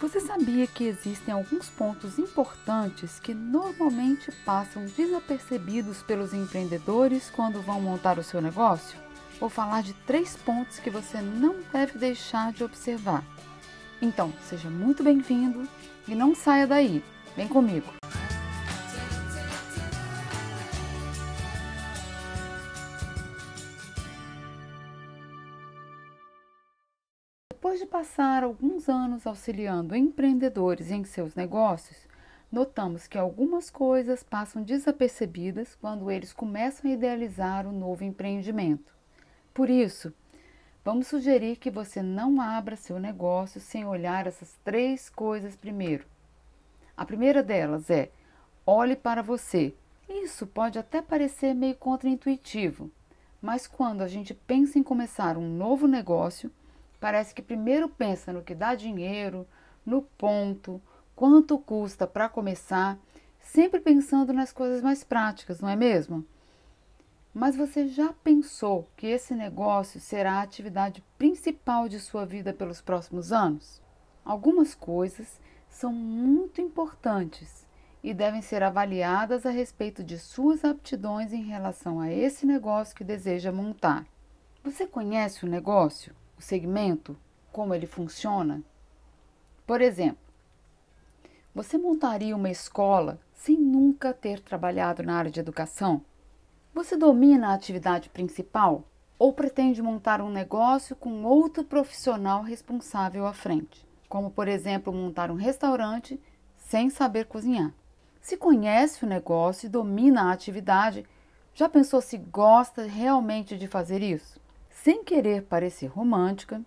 Você sabia que existem alguns pontos importantes que normalmente passam desapercebidos pelos empreendedores quando vão montar o seu negócio? Vou falar de três pontos que você não deve deixar de observar. Então, seja muito bem-vindo e não saia daí. Vem comigo. Depois de passar alguns anos auxiliando empreendedores em seus negócios, notamos que algumas coisas passam desapercebidas quando eles começam a idealizar o um novo empreendimento. Por isso, vamos sugerir que você não abra seu negócio sem olhar essas três coisas primeiro. A primeira delas é: olhe para você. Isso pode até parecer meio contraintuitivo, mas quando a gente pensa em começar um novo negócio, parece que primeiro pensa no que dá dinheiro, no ponto, quanto custa para começar, sempre pensando nas coisas mais práticas, não é mesmo? Mas você já pensou que esse negócio será a atividade principal de sua vida pelos próximos anos? Algumas coisas são muito importantes e devem ser avaliadas a respeito de suas aptidões em relação a esse negócio que deseja montar. Você conhece o negócio? O segmento, como ele funciona? Por exemplo, você montaria uma escola sem nunca ter trabalhado na área de educação? Você domina a atividade principal ou pretende montar um negócio com outro profissional responsável à frente, como por exemplo montar um restaurante sem saber cozinhar? Se conhece o negócio e domina a atividade, já pensou se gosta realmente de fazer isso? Sem querer parecer romântica,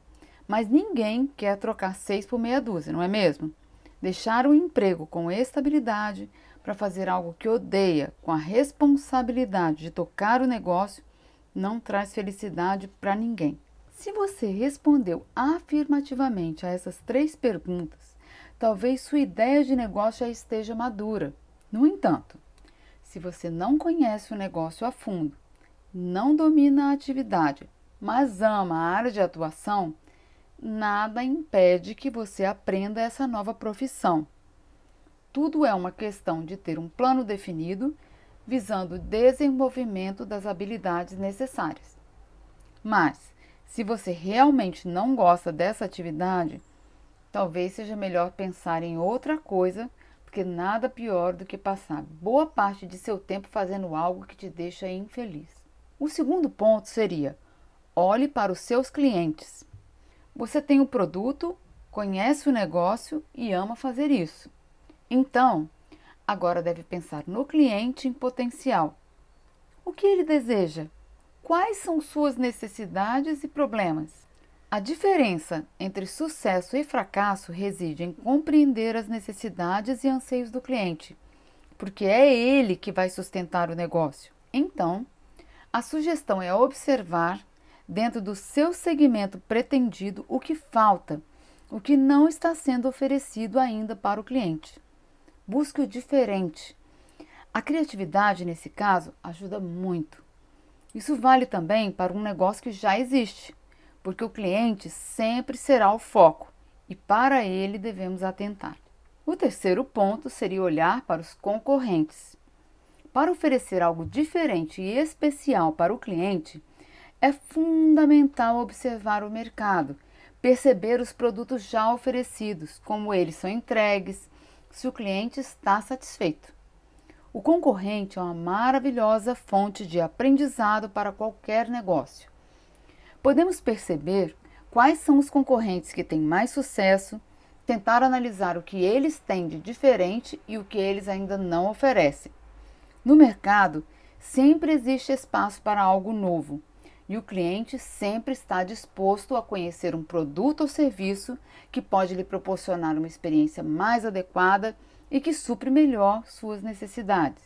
mas ninguém quer trocar seis por meia dúzia, não é mesmo? Deixar o emprego com estabilidade para fazer algo que odeia, com a responsabilidade de tocar o negócio, não traz felicidade para ninguém. Se você respondeu afirmativamente a essas três perguntas, talvez sua ideia de negócio já esteja madura. No entanto, se você não conhece o negócio a fundo, não domina a atividade, mas ama a área de atuação, nada impede que você aprenda essa nova profissão. Tudo é uma questão de ter um plano definido visando o desenvolvimento das habilidades necessárias. Mas, se você realmente não gosta dessa atividade, talvez seja melhor pensar em outra coisa, porque nada pior do que passar boa parte de seu tempo fazendo algo que te deixa infeliz. O segundo ponto seria Olhe para os seus clientes. Você tem o produto, conhece o negócio e ama fazer isso. Então, agora deve pensar no cliente em potencial. O que ele deseja? Quais são suas necessidades e problemas? A diferença entre sucesso e fracasso reside em compreender as necessidades e anseios do cliente, porque é ele que vai sustentar o negócio. Então, a sugestão é observar dentro do seu segmento pretendido o que falta, o que não está sendo oferecido ainda para o cliente. Busque o diferente. A criatividade, nesse caso, ajuda muito. Isso vale também para um negócio que já existe, porque o cliente sempre será o foco e para ele devemos atentar. O terceiro ponto seria olhar para os concorrentes. Para oferecer algo diferente e especial para o cliente, é fundamental observar o mercado, perceber os produtos já oferecidos, como eles são entregues, se o cliente está satisfeito. O concorrente é uma maravilhosa fonte de aprendizado para qualquer negócio. Podemos perceber quais são os concorrentes que têm mais sucesso, tentar analisar o que eles têm de diferente e o que eles ainda não oferecem. No mercado, sempre existe espaço para algo novo e o cliente sempre está disposto a conhecer um produto ou serviço que pode lhe proporcionar uma experiência mais adequada e que supre melhor suas necessidades.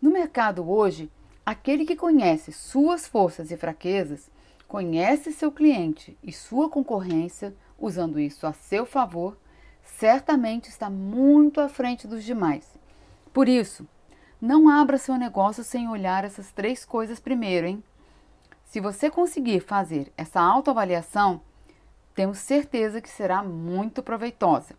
No mercado hoje, aquele que conhece suas forças e fraquezas, conhece seu cliente e sua concorrência, usando isso a seu favor, certamente está muito à frente dos demais. Por isso, não abra seu negócio sem olhar essas três coisas primeiro, hein? Se você conseguir fazer essa autoavaliação, temos certeza que será muito proveitosa.